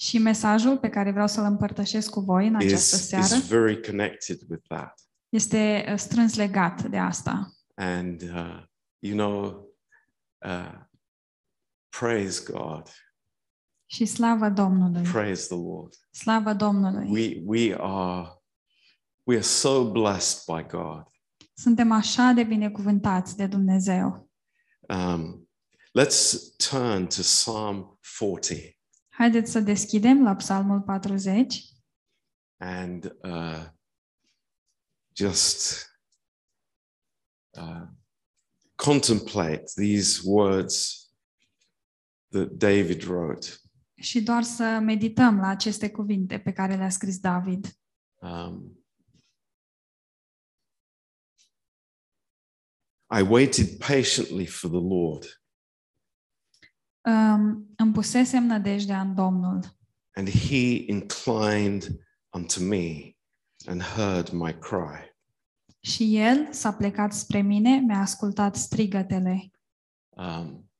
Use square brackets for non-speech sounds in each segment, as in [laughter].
Și mesajul pe care vreau să-l împărtășesc cu voi în această is, seară is very connected with that. este uh, strâns legat de asta. And, uh, you know, uh, praise God, Și slavă Domnului! praise the Lord. Slavă Domnului! We, we, are, we are so blessed by God. Suntem așa de binecuvântați de Dumnezeu. Um, let's turn to Psalm 40. Haideți să deschidem la Psalmul 40 and uh, just uh, contemplate these words that David wrote. și doar să medităm la aceste cuvinte pe care le-a scris David. Um, I waited patiently for the Lord, Um, îmi pusesem nădejdea în Domnul and he inclined unto me and heard my cry. și El s-a plecat spre mine, mi-a ascultat strigătele. Um,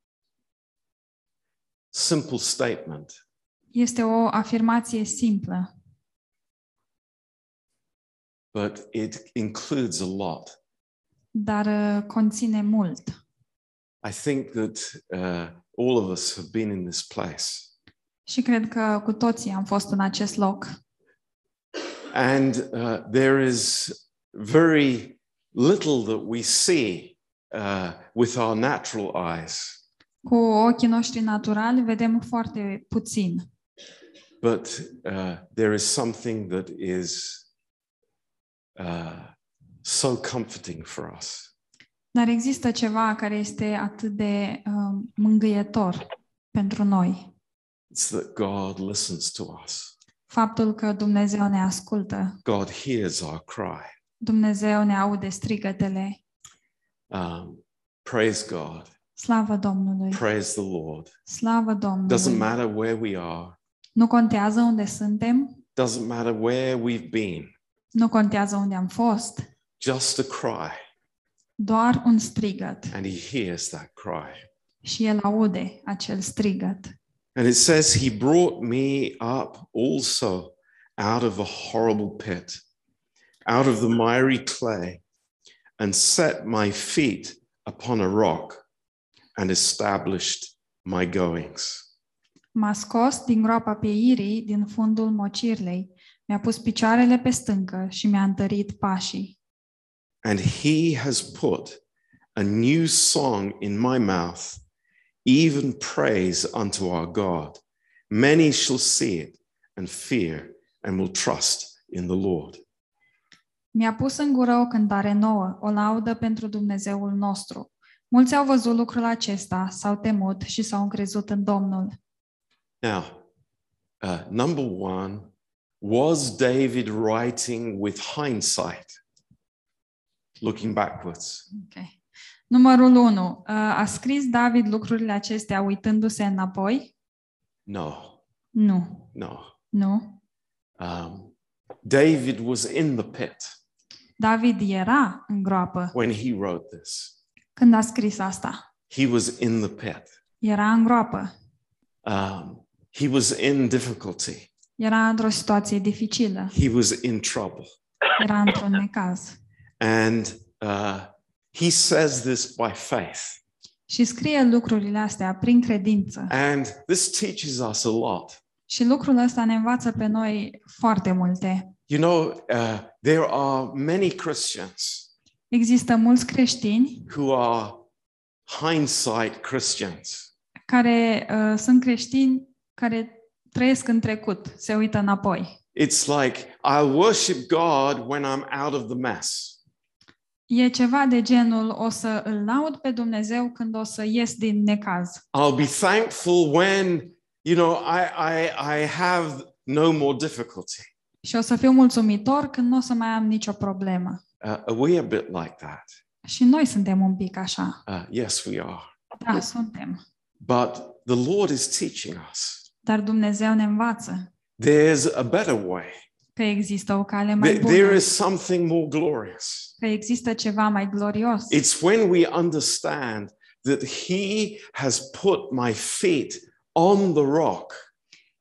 simple statement, Este o afirmație simplă, but it includes a lot. dar uh, conține mult. I think that uh, all of us have been in this place. Și cred că cu toții am fost în acest loc. And uh, there is very little that we see uh, with our natural eyes, Cu ochii noștri naturali vedem foarte puțin, but uh, there is something that is uh, so comforting for us. Dar există ceva care este atât de um, mângâietor pentru noi. It's that God listens to us, Faptul că Dumnezeu ne ascultă, God hears our cry. Dumnezeu ne aude strigătele. Um, praise God, Slavă Domnului! praise the Lord. Slavă Doesn't Domnului! matter where we are, Nu contează unde suntem, doesn't matter where we've been, nu contează unde am fost, just a cry, doar un strigăt and He hears that cry. și El aude acel strigăt. And it says, He brought me up also out of a horrible pit, out of the miry clay, and set my feet upon a rock and established my goings. M-a scos din groapa pieirii, din fundul mocirlei, mi-a pus picioarele pe stâncă și mi-a întărit pașii. And He has put a new song in my mouth, even praise unto our God. Many shall see it and fear and will trust in the Lord. Mi-a pus în gură o cântare nouă, o laudă pentru Dumnezeul nostru. Mulți au văzut lucrul acesta, s-au temut și s-au încrezut în Domnul. Now, uh, number one, was David writing with hindsight, looking backwards? Okay. Numărul 1. A scris David lucrurile acestea uitându-se înapoi? No, Nu. no. Nu. Um, David was in the pit David era în groapă when he wrote this. când a scris asta. He was in the pit. Era în groapă. Um, he was in difficulty. Era într-o situație dificilă. He was in trouble. Era într-un necaz. And uh, he says this by faith. Și scrie lucrurile astea prin credință. And this teaches us a lot. Și lucrul ăsta ne învață pe noi foarte multe. You know, uh, there are many Christians Există mulți creștini who are hindsight Christians. care uh, sunt creștini care trăiesc în trecut, se uită înapoi. It's like, I worship God when I'm out of the mess. E ceva de genul, o să îl laud pe Dumnezeu când o să ies din necaz. I'll be thankful when, you know, I, I, I have no more difficulty. Și o să fiu mulțumitor când nu o să mai am nicio problemă. Uh, are we a bit like that? Și noi suntem un pic așa. Uh, yes, we are. Da, suntem. But the Lord is teaching us Dar Dumnezeu ne învață there's a better way. Că există o cale mai There, there bună, is something more glorious. că există ceva mai glorios. It's when we understand that He has put my feet on the rock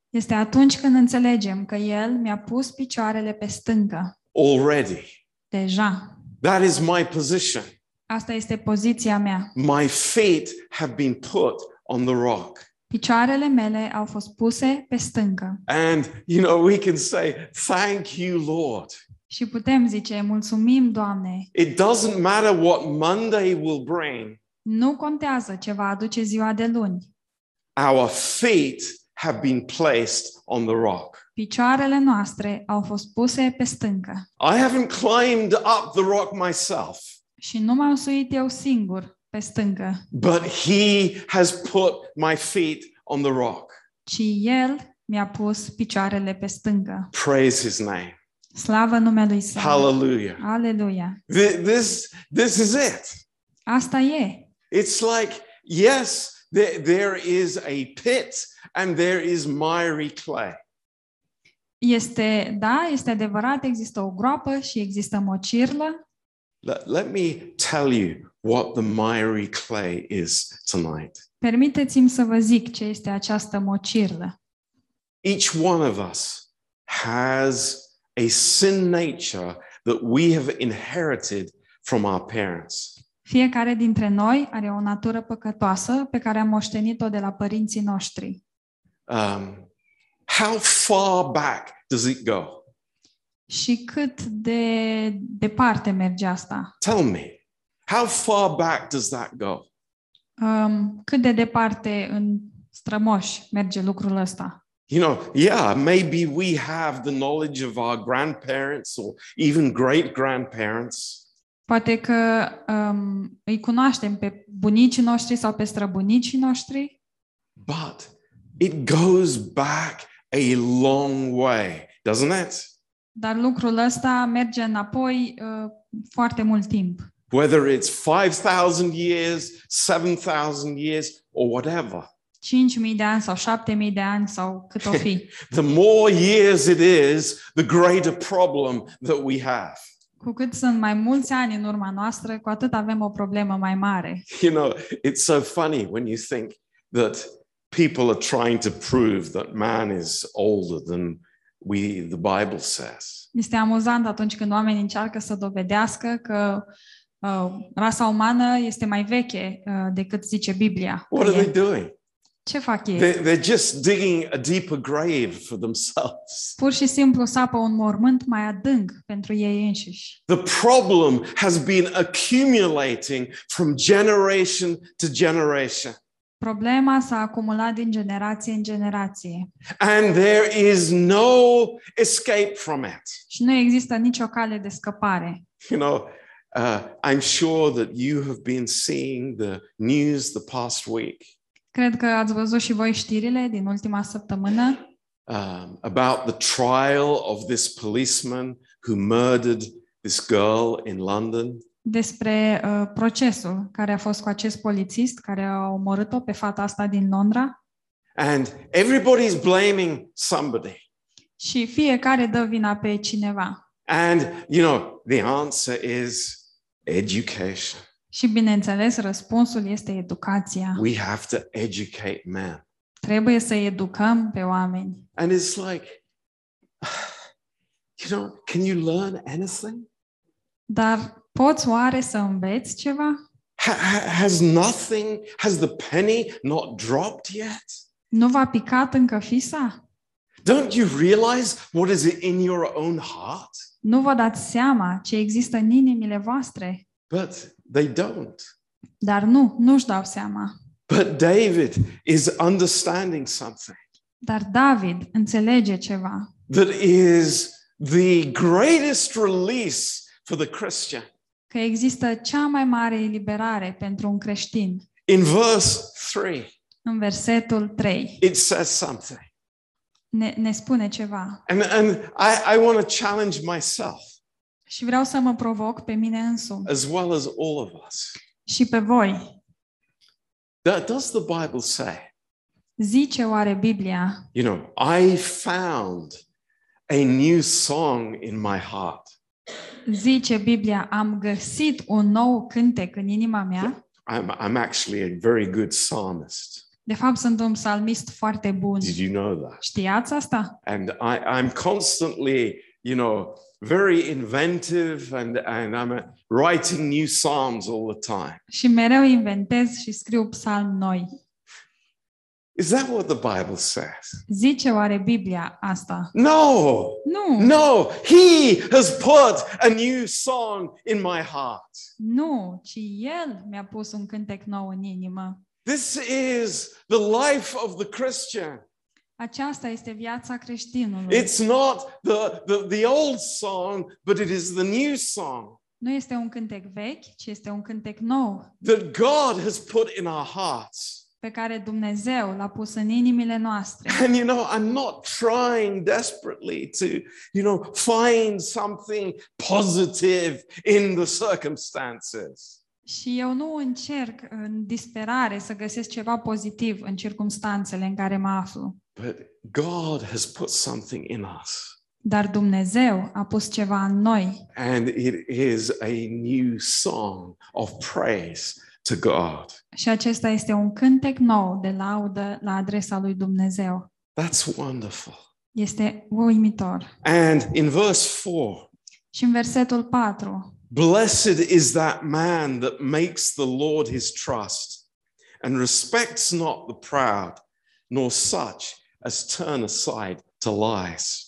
Este atunci când înțelegem că El mi-a pus picioarele pe stâncă, already. deja. That is my position. Asta este poziția mea. My feet have been put on the rock. Picioarele mele au fost puse pe stâncă. And, you know, we can say, Thank you, Lord. Și putem zice, mulțumim, Doamne. It doesn't matter what Monday will bring, Nu contează ce va aduce ziua de luni. our feet have been placed on the rock. Picioarele noastre au fost puse pe stâncă. I haven't climbed up the rock myself, Și nu m-am suit eu singur pe stâncă, but He has put my feet on the rock. ci El mi-a pus picioarele pe stâncă. Praise His name. Slavă numelui Său. Hallelujah. Aleluia. Th- This, this is it. Asta e. It's like, yes, there, there is a pit and there is miry clay. Este, da, este adevărat, există o groapă și există mocirlă. Let, let me tell you what the miry clay is tonight. Permiteți-mi să vă zic ce este această mocirlă. Each one of us has a sin nature that we have inherited from our parents. Fiecare dintre noi are o natură păcătoasă pe care am moștenit-o de la părinții noștri. Um, how far back does it go? Și cât de departe merge asta? Tell me. How far back does that go? Um, cât de departe în strămoși merge lucrul ăsta? You know, yeah, maybe we have the knowledge of our grandparents or even great grandparents, Poate că um, îi cunoaștem pe bunicii noștri sau pe străbunicii noștri, but it goes back a long way, doesn't it? Dar lucrul ăsta merge înapoi uh, foarte mult timp. Whether it's 5,000 years, 7,000 years, or whatever. 5.000 de ani sau 7.000 de ani sau cât o fi. [laughs] The more years it is, the greater problem that we have. Cu cât sunt mai mulți ani în urma noastră, cu atât avem o problemă mai mare. [laughs] You know, it's so funny when you think that people are trying to prove that man is older than we the Bible says. Este amuzant atunci când oamenii încearcă să dovedească că uh, rasa umană este mai veche uh, decât zice Biblia. What are E. they doing? Ce fac ei? They're, they're just digging a deeper grave for themselves. Pur și simplu sapă un mormânt mai adânc pentru ei înșiși. The problem has been accumulating from generation to generation. Problema s-a acumulat din generație în generație And there is no escape from it. și nu există nicio cale de scăpare. You know, uh, I'm sure that you have been seeing the news the past week Cred că ați văzut și voi știrile din ultima săptămână um, about the trial of this policeman who murdered this girl in London. Despre uh, procesul care a fost cu acest polițist care a omorât-o pe fata asta din Londra And everybody's blaming somebody. și fiecare dă vina pe cineva. And, you know, the answer is education. Și bineînțeles, răspunsul este educația. We have to educate men. Trebuie să educăm pe oameni. And it's like, [sighs] you know, can you learn anything? Dar poți oare să înveți ceva? Ha- ha- has nothing, has the penny not dropped yet? Nu v-a picat încă fisa? Don't you realize what is in your own heart? Nu vă dați seama ce există în inimile voastre? But they don't. Dar nu, nu-și dau seama. But David is understanding something Dar David înțelege ceva. that is the greatest release for the Christian. Că există cea mai mare eliberare pentru un creștin. In verse 3, În versetul 3 it says something. ne, ne spune ceva. And, and I, I want to challenge myself Și vreau să mă provoc pe mine însumi as well as all of us. și pe voi. Do- Does the Bible say, Zice oare Biblia, you know, I found a new song in my heart? Zice Biblia, am găsit un nou cântec în inima mea? I'm, I'm actually a very good psalmist. De fapt, sunt un psalmist foarte bun. Did you know that? Știați asta? And I, I'm constantly, you know, very inventive and, and I'm uh, writing new psalms all the time. Și mereu inventez și scriu psalmi noi. Is that what the Bible says? Zice oare Biblia asta? No, Nu, no. He has put a new song in my heart. nu, ci El mi-a pus un cântec nou în inimă. This is the life of the Christian. Aceasta este viața creștinului. It's not the, the, the old song, but it is the new song Nu este un cântec vechi, ci este un cântec nou that God has put in our hearts. Pe care Dumnezeu l-a pus în inimile noastre. [laughs] And you know, I'm not trying desperately to, you know, find something positive in the circumstances. Și eu nu încerc în disperare să găsesc ceva pozitiv în circumstanțele în care mă aflu. But God has put something in us. Dar Dumnezeu a pus ceva în noi And it is a new song of praise to God. și acesta este un cântec nou de laudă la adresa lui Dumnezeu. That's wonderful. Este uimitor. And in verse 4, Și în versetul 4, blessed is that man that makes the Lord his trust and respects not the proud, nor such as turn aside to lies.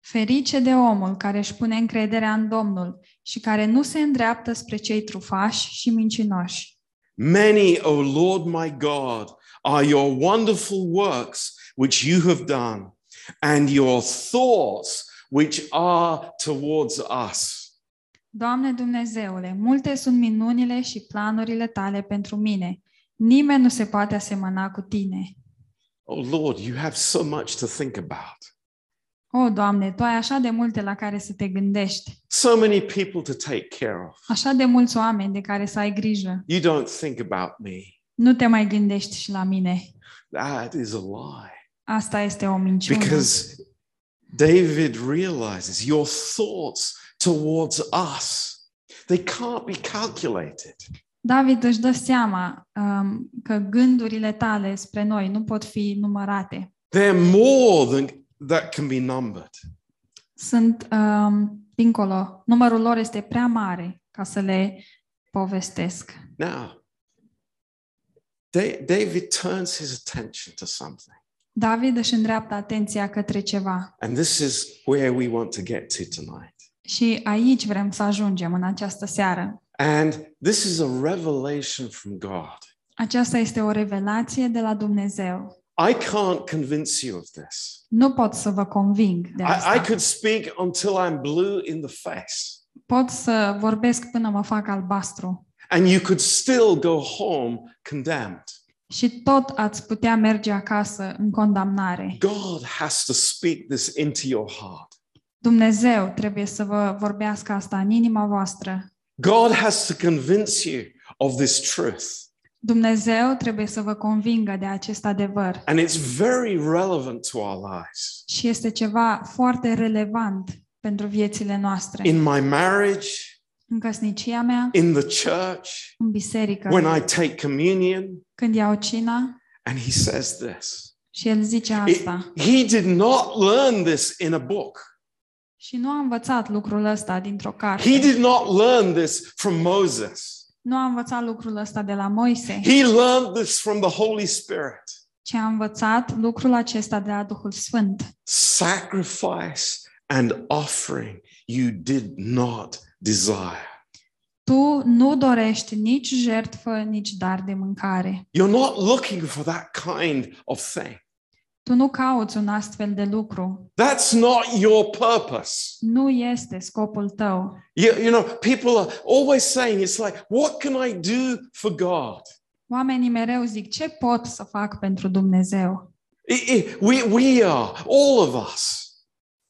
Ferice de omul care își pune încrederea în Domnul și care nu se îndreaptă spre cei trufași și mincinoși. Many, O Lord my God, are your wonderful works which you have done, and your thoughts which are towards us. Doamne Dumnezeule, multe sunt minunile și planurile tale pentru mine. Nimeni nu se poate asemăna cu tine. Oh Lord, you have so much to think about. O, Doamne, Tu ai așa de multe la care să te gândești, So many people to take care of. așa de mulți oameni de care să ai grijă. You don't think about me. Nu te mai gândești și la mine. That is a lie. Asta este o minciună. Because David realizes your thoughts towards us, they can't be calculated. David își dă seama um, că gândurile tale spre noi nu pot fi numărate. They're more than that can be numbered. Sunt um, dincolo. Numărul lor este prea mare ca să le povestesc. Now, Da- David turns his attention to something. David își îndreaptă atenția către ceva. And this is where we want to get to tonight. Și aici vrem să ajungem în această seară. And this is a revelation from God. Aceasta este o revelație de la Dumnezeu. I can't convince you of this. Nu pot să vă conving de I, I asta. could speak until I'm blue in the face, Pot să vorbesc până mă fac albastru. and you could still go home condemned. Și tot ați putea merge acasă în condamnare. God has to speak this into your heart. Dumnezeu trebuie să vă vorbească asta în inima voastră. God has to convince you of this truth. Dumnezeu trebuie să vă convingă de acest adevăr. And it's very relevant to our lives. Și este ceva foarte relevant pentru viețile noastre. In my marriage, În căsnicia mea, in the church, în biserică, when I take communion, când iau cina and he says this. și el zice It- asta. he did not learn this in a book. Și nu a învățat lucrul ăsta dintr-o He carte. did not learn this from Moses. Nu a învățat lucrul ăsta de la Moise, He learned this from the Holy Spirit. ci a învățat lucrul acesta de la Duhul Sfânt. Sacrifice and offering you did not desire. Tu nu dorești nici jertfă, nici dar de mâncare. You're not looking for that kind of thing. Tu nu cauți un astfel de lucru. That's not your purpose. Nu este scopul tău. You, you know, people are always saying, it's like, what can I do for God? Oamenii mereu zic, ce pot să fac pentru Dumnezeu? I- I- we, we are, all of us.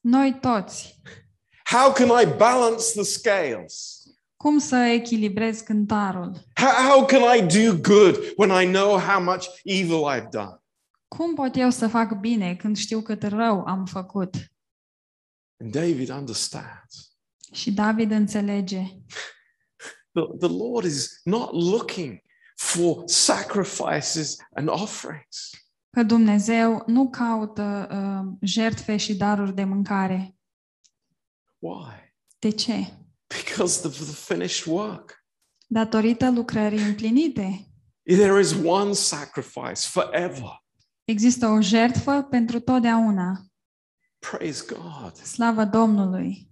Noi toți. How can I balance the scales? Cum să echilibrez cântarul? How, how can I do good when I know how much evil I've done? Cum pot eu să fac bine când știu cât rău am făcut? And David understands. Și David înțelege. The, the Lord is not looking for sacrifices and offerings. Că Dumnezeu nu caută uh, jertfe și daruri de mâncare. Why? De ce? Because of the finished work. Datorită lucrării împlinite. There is one sacrifice forever. Există o jertfă pentru totdeauna. Praise God. Slavă Domnului!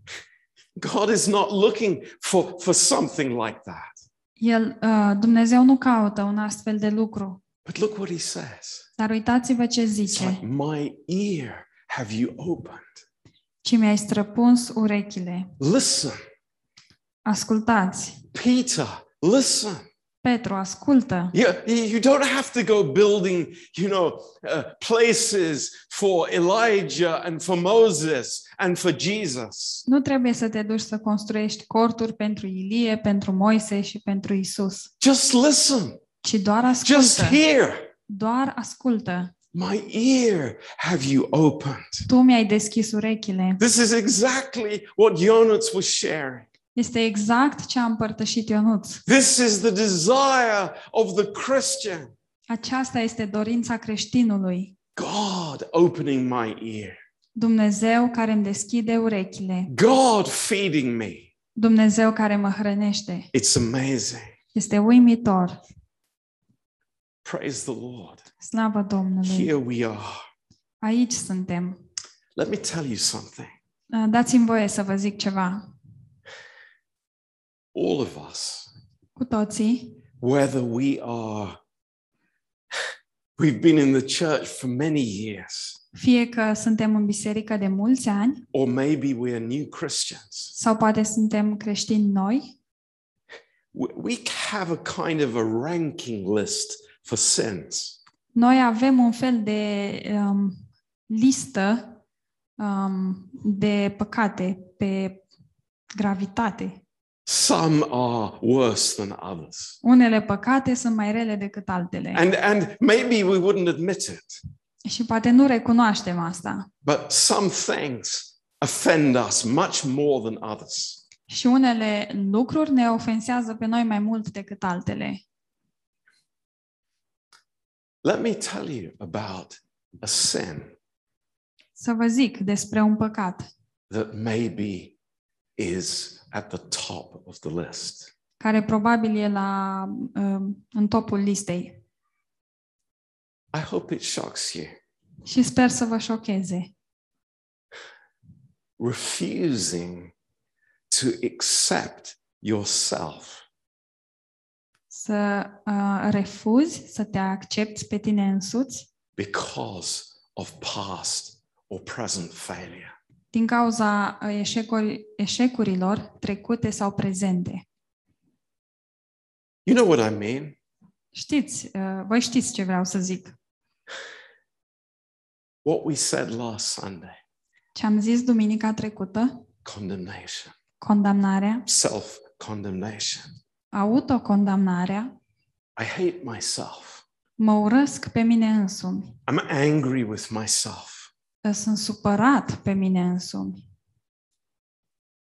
God is not looking for, for something like that. El, uh, Dumnezeu nu caută un astfel de lucru. But look what he says. Dar uitați-vă ce It's zice. like, my ear have you opened. Ci mi-ai străpuns urechile. Listen, Ascultați! Peter, listen. Petru, ascultă! You, you don't have to go building, you know, uh, places for Elijah and for Moses and for Jesus. Nu trebuie să te duci să construiești corturi pentru Ilie, pentru Moise și pentru Isus, Just listen. ci doar Just hear. Doar ascultă. My ear have you opened. Tu mi-ai deschis urechile. This is exactly what Jonas was sharing. Este exact ce a împărtășit Ionuț. This is the desire of the Christian. Aceasta este dorința creștinului. God opening my ear. Dumnezeu care îmi deschide urechile. God feeding me. Dumnezeu care mă hrănește. It's amazing. Este uimitor. Praise the Lord. Slavă Domnului. Here we are. Aici suntem. Let me tell you something. Uh, Dați-mi voie să vă zic ceva. All of us, Cu toții, whether we are, we've been in the church for many years, fie că suntem în biserică de mulți ani, or maybe we are new Christians, sau poate suntem creștini noi, we, we have a kind of a ranking list for sins. noi avem un fel de um, listă um, de păcate pe gravitate. Some are worse than others. Unele păcate sunt mai rele decât altele. And, and maybe we wouldn't admit it, Și poate nu recunoaștem asta. but some things offend us much more than others. Și unele lucruri ne ofensează pe noi mai mult decât altele. Let me tell you about a sin Să vă zic despre un păcat that maybe is at the top of the list. care probabil e la, um, în topul listei. I hope it shocks you. Și sper să vă șocheze. Refusing to accept yourself Să uh, refuzi să te accepti pe tine însuți because of past or present failure. Din cauza uh, eșecuri, eșecurilor trecute sau prezente. You know what I mean? Știți, uh, voi știți ce vreau să zic. What we said last Sunday Ce am zis duminica trecută, condemnation, condamnarea, self condemnation. autocondamnarea, I hate myself. mă urăsc pe mine însumi, I'm angry with myself. Sunt supărat pe mine însumi.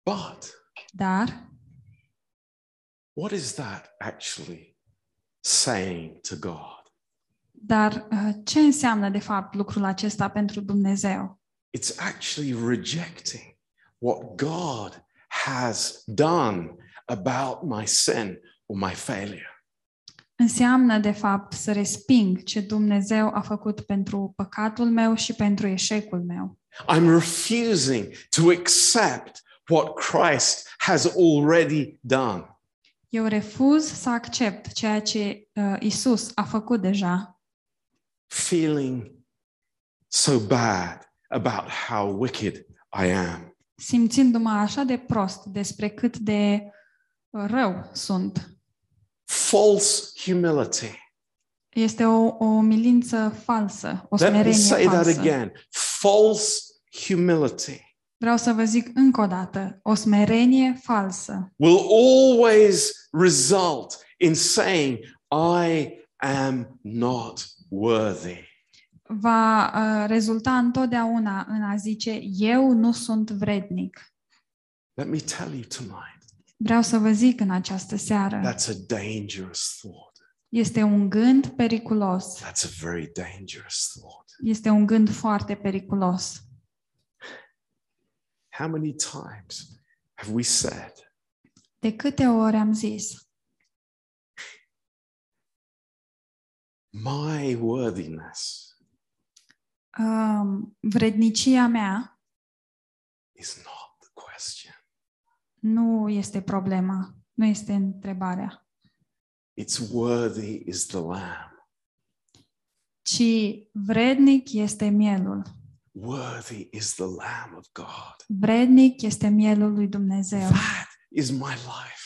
But Dar what is that actually saying to God? Dar uh, ce înseamnă de fapt lucrul acesta pentru Dumnezeu? It's actually rejecting what God has done about my sin or my failure. Înseamnă de fapt să resping ce Dumnezeu a făcut pentru păcatul meu și pentru eșecul meu. I'm refusing to accept what Christ has already done. Eu refuz să accept ceea ce uh, Isus a făcut deja, feeling so bad about how wicked I am. simțindu-mă așa de prost despre cât de uh, rău sunt. False humility. Este o, o umilință falsă, o Let me smerenie say that falsă. again. False humility Vreau să vă zic încă o dată, o smerenie falsă will always result in saying, I am not worthy. va uh, rezulta întotdeauna în a zice eu nu sunt vrednic. Let me tell you tonight, Vreau să vă zic în această seară, that's a dangerous thought. Este un gând periculos. That's a very dangerous thought. Este un gând foarte periculos. How many times have we said, De câte ori am zis, My worthiness um, vrednicia mea is not the question. Nu este problema, nu este întrebarea, It's worthy is the lamb. ci vrednic este mielul. Worthy is the lamb of God. Vrednic este mielul lui Dumnezeu. That is my life.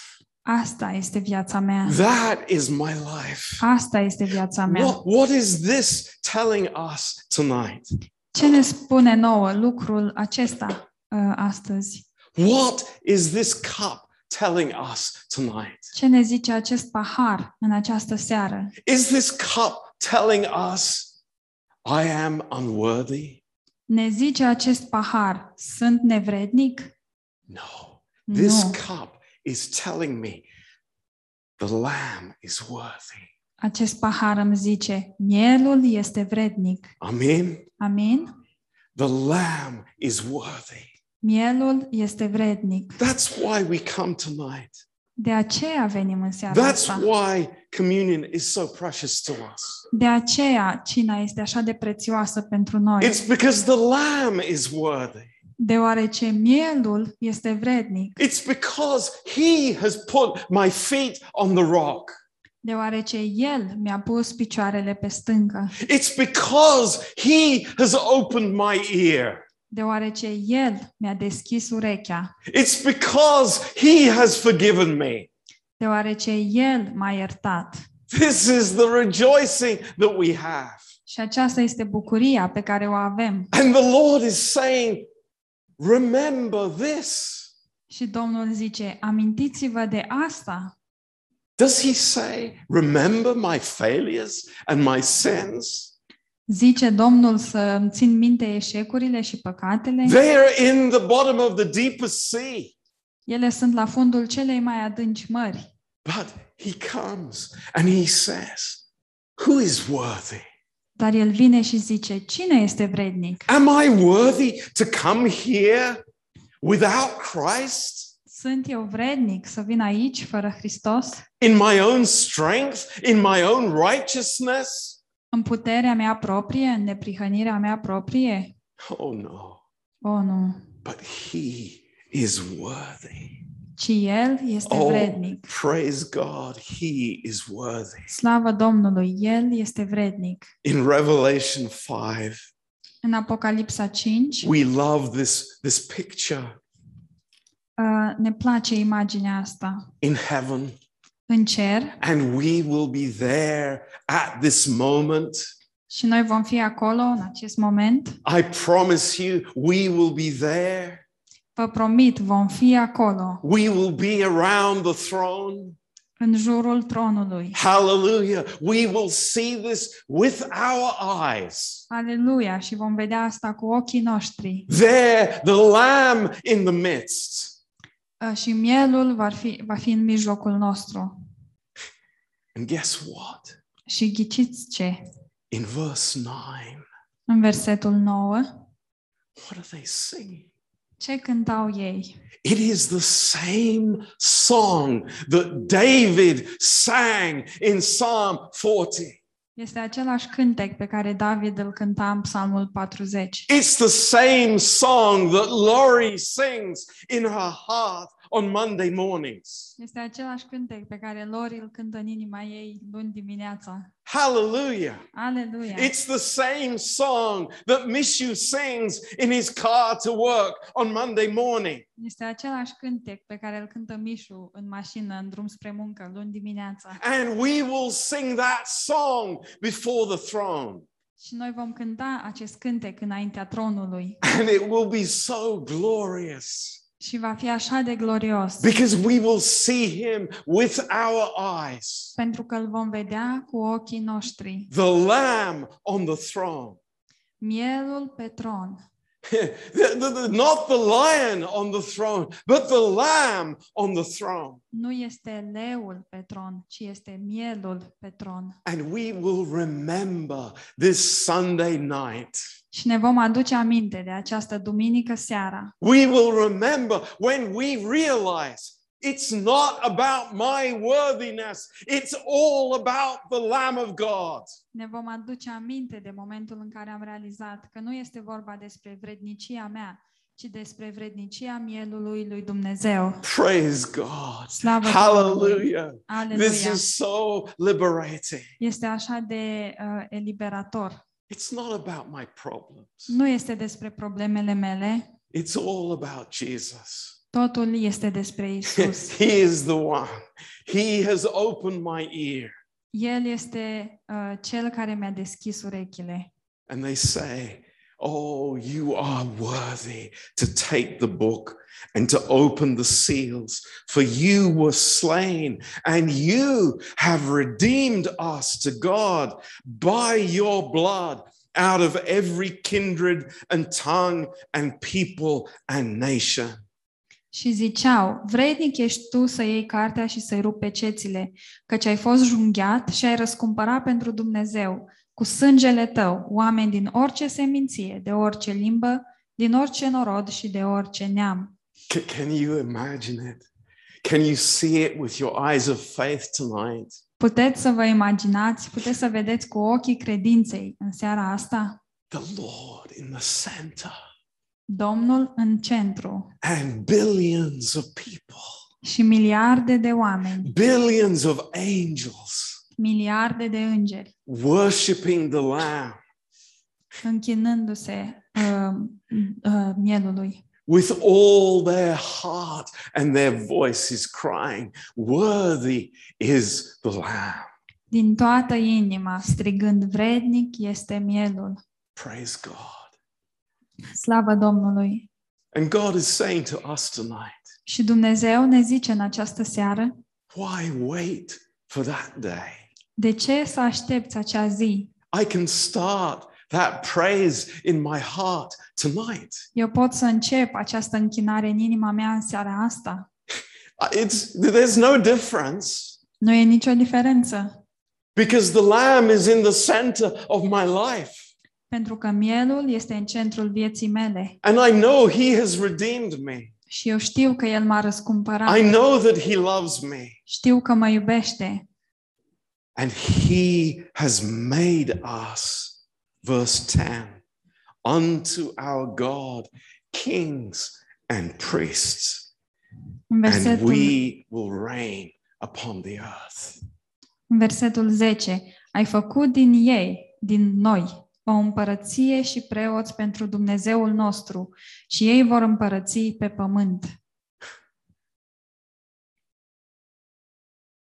Asta este viața mea. That is my life. Asta este viața mea. What, what is this telling us tonight? Ce ne spune nouă lucrul acesta uh, astăzi? What is this cup telling us tonight? Ce ne zice acest pahar în această seară? Is this cup telling us I am unworthy? Ne zice acest pahar, sunt nevrednic? No. This Nu. cup is telling me the lamb is worthy. Acest pahar îmi zice, mielul este vrednic. Amen. Amin? The lamb is worthy. Mielul este vrednic. That's why we come tonight. De aceea venim în seara That's asta. why communion is so precious to us. De aceea cina este așa de prețioasă pentru noi. It's because the lamb is worthy. Deoarece mielul este vrednic. It's because he has put my feet on the rock. Deoarece el mi-a pus picioarele pe stâncă. It's because he has opened my ear. Deoarece el mi-a deschis urechea. It's because he has forgiven me. Deoarece el m-a iertat. This is the rejoicing that we have. Și aceasta este bucuria pe care o avem. And the Lord is saying, Remember this. Și Domnul zice, amintiți-vă de asta. Does he say, Remember my failures and my sins? Zice Domnul să îmi țin minte eșecurile și păcatele. They are in the bottom of the deepest sea. Ele sunt la fundul celei mai adânci mări. But he comes and he says, Who is worthy? Dar el vine și zice, cine este vrednic? Am I worthy to come here without Christ? Sunt eu vrednic să vin aici fără Hristos? In my own strength? In my own righteousness? În puterea mea proprie, în neprihănirea mea proprie? Oh no. O, nu. But he is worthy. Ci El este Oh, vrednic. praise God, he is worthy. Slavă Domnului, El este vrednic. In Revelation 5, În Apocalipsa 5 we love this, this picture uh, ne place imaginea asta. in heaven, În cer and we will be there at this moment. și noi vom fi acolo în acest moment. I promise you, we will be there. Vă promit, vom fi acolo, We will be around the throne. în jurul tronului. Hallelujah. We will see this with our eyes. Aleluia! Și vom vedea asta cu ochii noștri. There, the lamb in the midst. Uh, Și mielul va fi, va fi în mijlocul nostru. And guess what? Și ghiciți ce? In verse 9, În versetul 9, what are they singing? ce cântau ei? It is the same song that David sang in Psalm 40. Este același cântec pe care David îl cânta în Psalmul 40. It's the same song that Laurie sings in her heart on Monday mornings. Este același cântec pe care Lori îl cântă în inima ei luni dimineața. Hallelujah. Aleluia! It's the same song that Mishu sings in his car to work on Monday morning. Este același cântec pe care îl cântă Mișu în mașină, în drum spre muncă, luni dimineața. And we will sing that song before the throne. Și noi vom cânta acest cântec înaintea tronului. And it will be so glorious Și va fi așa de glorios. because we will see him with our eyes. Pentru că îl vom vedea cu ochii noștri. The Lamb on the throne. Mielul pe tron. [laughs] Not the lion on the throne, but the lamb on the throne. Nu este leul pe tron, ci este mielul pe tron. And we will remember this Sunday night. Și ne vom aduce aminte de această duminică seara. We will remember when we realize it's not about my worthiness, it's all about the Lamb of God. Ne vom aduce aminte de momentul în care am realizat că nu este vorba despre vrednicia mea, ci despre vrednicia mielului lui Dumnezeu. Praise God. Slavă Hallelujah. This Aleluia! is so liberating. Este așa de uh, eliberator. It's not about my problems, Nu este despre problemele mele, it's all about Jesus. totul este despre Isus. [laughs] he is the one. He has opened my ear. El este uh, cel care mi-a deschis urechile. And they say, Oh, you are worthy to take the book and to open the seals, for you were slain and you have redeemed us to God by your blood out of every kindred and tongue and people and nation. Și ziceau, vrednic ești tu să iei cartea și să-i rupi pecețile, căci ai fost junghiat și ai răscumpărat pentru Dumnezeu, cu sângele tău, oameni din orice seminție, de orice limbă, din orice norod și de orice neam. C- can you imagine it? Can you see it with your eyes of faith tonight? Puteți să vă imaginați, puteți să vedeți cu ochii credinței în seara asta The Lord in the center. Domnul în centru and billions of people, și miliarde de oameni, billions of angels miliarde de îngeri, worshiping the Lamb închinându-se uh, uh, mielului. with all their heart and their voices crying, Worthy is the Lamb. Din toată inima, strigând vrednic este mielul. Praise God. Slavă Domnului! And God is saying to us tonight, Și Dumnezeu ne zice în această seară, Why wait for that day? De ce să aștepți acea zi? I can start that praise in my heart tonight. Eu pot să încep această închinare în inima mea în seara asta. It's, there's no difference. Nu e nicio diferență, Because the lamb is in the center of my life. pentru că mielul este în centrul vieții mele And I know he has redeemed me. și eu știu că El m-a răscumpărat, I know that he loves me. știu că mă iubește And he has made us, verse 10, unto our God kings and priests, în and versetul, we will reign upon the earth. în versetul 10. Ai făcut din ei, din noi, o împărăție și preoți pentru Dumnezeul nostru și ei vor împărăți pe pământ.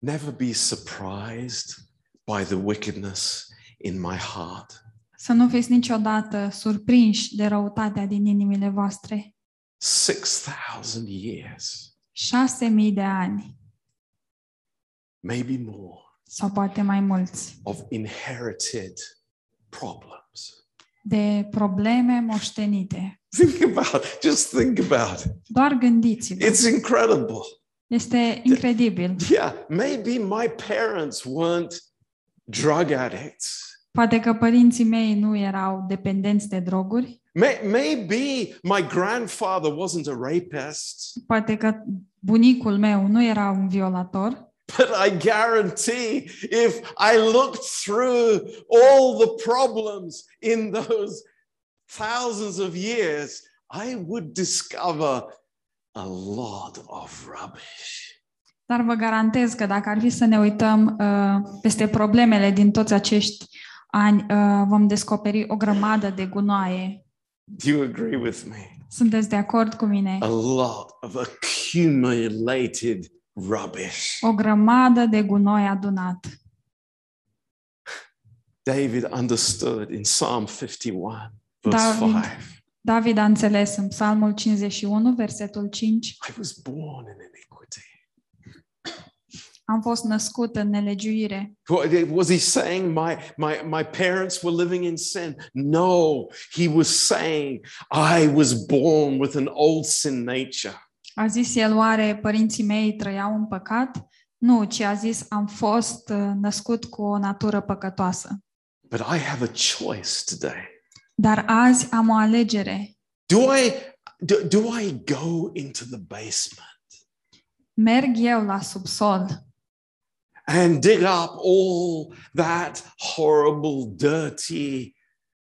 Never be surprised by the wickedness in my heart. Să nu fiți niciodată surprinși de răutatea din inimile voastre. 6,000 years, Șase mii de ani, maybe more, sau poate mai mulți, of inherited problems. de probleme moștenite. Think about it. Just think about it. Doar gândiți-vă. It's incredible. Este incredibil. Yeah, maybe my parents weren't drug addicts. Poate că părinții mei nu erau dependenți de droguri. May- maybe my grandfather wasn't a rapist, Poate că bunicul meu nu era un violator. but I guarantee if I looked through all the problems in those thousands of years, I would discover a lot of rubbish. Dar vă garantez că dacă ar fi să ne uităm uh, peste problemele din toți acești ani, uh, vom descoperi o grămadă de gunoaie. Do you agree with me? Sunteți de acord cu mine? A lot of accumulated rubbish. O grămadă de gunoi adunat. David understood in Psalm 51, verse David. 5. David a înțeles în Psalmul 51, versetul 5, I was born in iniquity. am fost născut în nelegiuire. What- Was he saying my, my, my parents were living in sin? No, he was saying I was born with an old sin nature. A zis el, oare părinții mei trăiau în păcat? Nu, ci a zis, am fost uh, născut cu o natură păcătoasă. But I have a choice today. Dar azi am o alegere. Do I, do, do I go into the basement Merg eu la subsol and dig up all that horrible, dirty,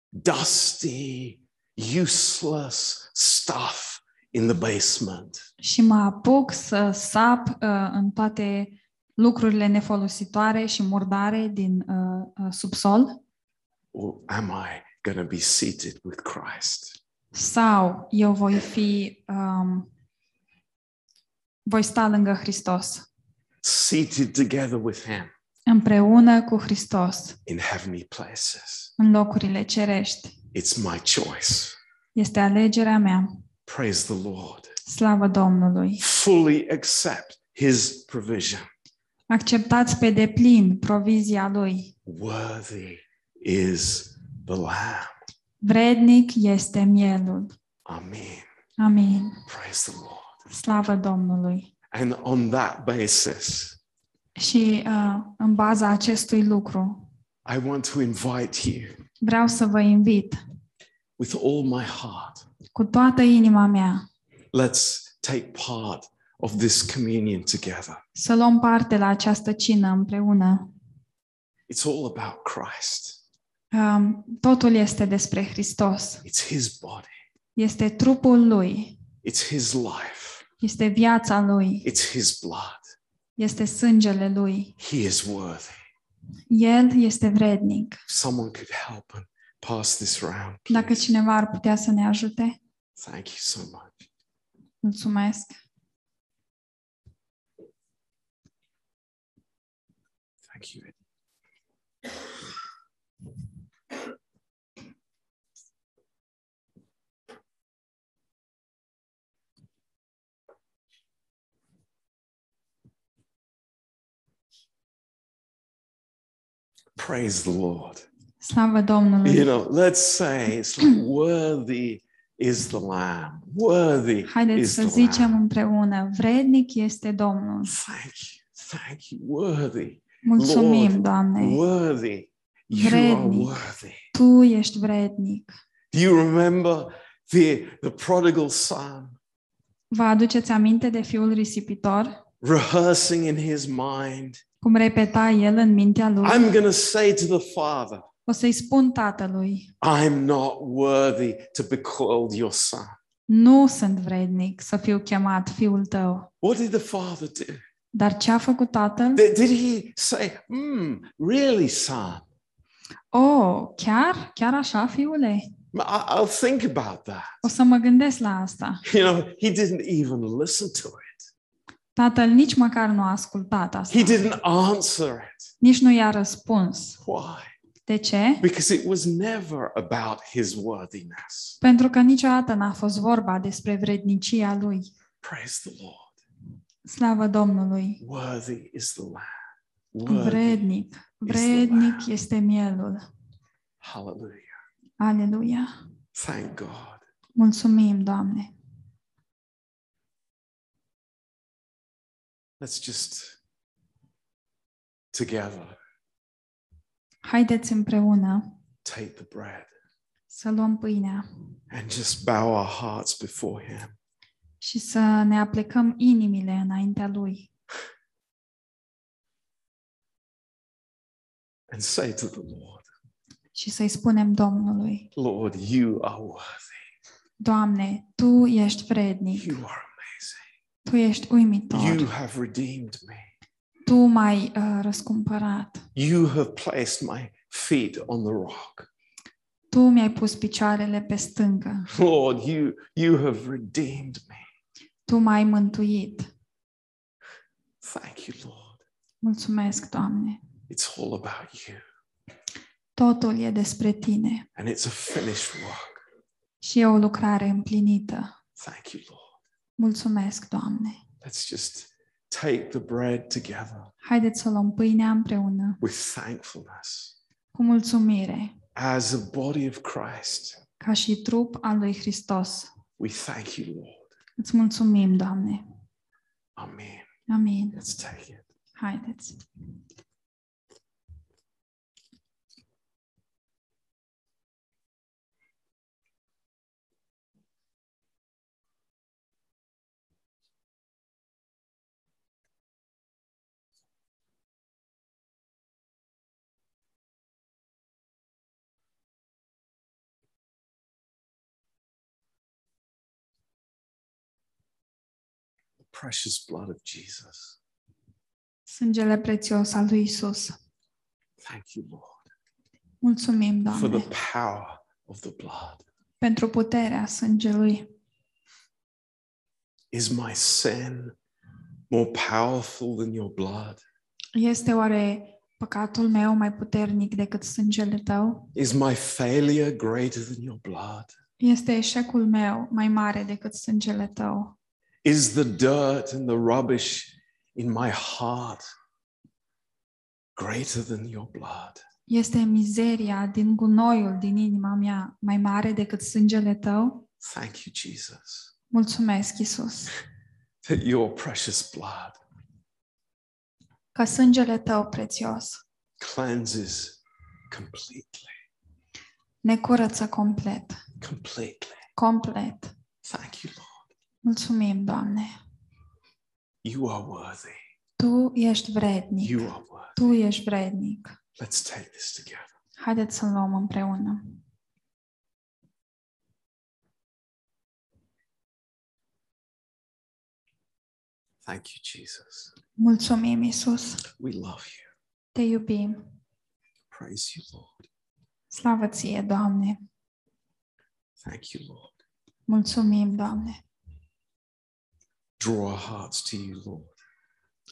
dusty, useless stuff in the basement? și mă apuc să sap uh, în toate lucrurile nefolositoare și murdare din uh, uh, subsol? Or am I going to be seated with Christ? Sau eu voi fi, um, voi sta lângă Hristos, Seated together with Him împreună cu Hristos, in heavenly places. în locurile cerești. It's my choice. Este alegerea mea. Praise the Lord. Slavă Domnului! Fully accept His provision. Acceptați pe deplin provizia Lui. Worthy is the Lamb. Vrednic este mielul. Amen. Amin. Praise the Lord. Slavă Domnului! And on that basis, Și uh, în baza acestui lucru, I want to invite you vreau să vă invit with all my heart. cu toată inima mea Let's take part of this communion together. să luăm parte la această cină împreună. It's all about Christ. Um, totul este despre Hristos. It's His body. Este trupul Lui, It's His life. este viața Lui, It's His blood. este sângele Lui. He is worthy. El este vrednic. If someone could help and pass this round, Dacă please. cineva ar putea să ne ajute, Thank you so much. mulțumesc. Thank you. Praise the Lord. Slavă Domnului! You know, let's say it's like [clears throat] worthy is the Lamb. Worthy Haideți is să the zicem Lamb. împreună, vrednic este Domnul. Thank you. Thank you. Worthy. Mulțumim, Lord, Doamne. Worthy. You are Vrednic. worthy. Tu ești vrednic. Do you remember the, the prodigal son Vă aduceți aminte de fiul risipitor? Rehearsing in his mind? Cum repeta el în mintea lui? I'm going to say to the father, O să-i spun tatălui, I'm not worthy to be called your son. nu sunt vrednic să fiu chemat fiul tău. What did the father do? Dar ce a făcut tatăl? Did did he say, hmm, really, son? Oh, chiar? Chiar așa, fiule? I'll think about that. O să mă gândesc la asta. You know, he didn't even listen to it. Tatăl nici măcar nu a ascultat asta. He didn't answer it. Nici nu i-a răspuns. Why? De ce? Because it was never about his worthiness. Pentru că niciodată n-a fost vorba despre vrednicia lui. Praise the Lord. Slavă Domnului! Worthy is the Lamb. Worthy. Vrednic, vrednic este mielul. Hallelujah. Aleluia! Thank God. Mulțumim, Doamne! Let's just together Haideți împreună take the bread să luăm pâinea and just bow our hearts before Him. și să ne aplecăm inimile înaintea Lui and say to the Lord, și să-i spunem Domnului, Lord, you are worthy. Doamne, Tu ești vrednic, You are amazing. Tu ești uimitor, You have redeemed me. Tu m-ai uh, răscumpărat, You have placed my feet on the rock. Tu mi-ai pus picioarele pe stâncă, Lord, you, you have redeemed me. Tu m-ai mântuit. Thank you, Lord. Mulțumesc, Doamne! It's all about you. Totul e despre Tine And it's a finished work. și e o lucrare împlinită. Thank you, Lord. Mulțumesc, Doamne! Let's just take the bread together Haideți să luăm pâinea împreună, with thankfulness cu mulțumire, as a body of Christ. ca și trup al lui Hristos. We thank you, Lord. Îți mulțumim, Doamne. Amen. Amin. Let's take it. Haideți. Precious blood of Jesus. Sângele prețios al lui Isus. Thank you, Lord, Mulțumim, for Doamne, the power of the blood. pentru puterea sângelui. Is my sin more powerful than your blood? Este oare păcatul meu mai puternic decât sângele tău? Is my failure greater than your blood? Este eșecul meu mai mare decât sângele tău? Is the dirt and the rubbish in my heart greater than your blood? Este mizeria din gunoiul din inima mea mai mare decât sângele tău? Thank you, Jesus, Mulțumesc, Isus, that your precious blood că sângele tău prețios cleanses completely. ne curăță complet, Completely. complet. Thank you, Lord. Mulțumim, Doamne. You are worthy. Tu ești vrednic. You are worthy. Tu ești vrednic. Let's take this together. Haideți să luăm împreună. Thank you, Jesus. Mulțumim, Isus. We love you. Te iubim. Praise you, Lord. Slavă ție, Doamne. Thank you, Lord. Mulțumim, Doamne. Draw our hearts to you, Lord.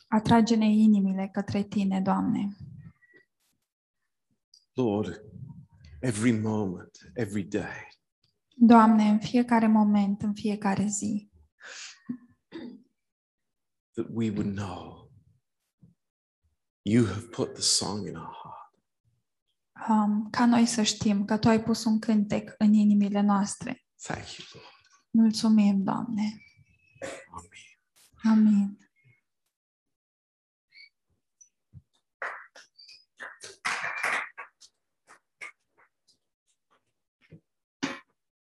Atrage-ne inimile către Tine, Doamne. Lord, every moment, every day, Doamne, în fiecare moment, în fiecare zi, that we would know you have put the song in our heart. um, ca noi să știm că Tu ai pus un cântec în inimile noastre. Thank you, Lord. Mulțumim, Doamne. Amen. Amin.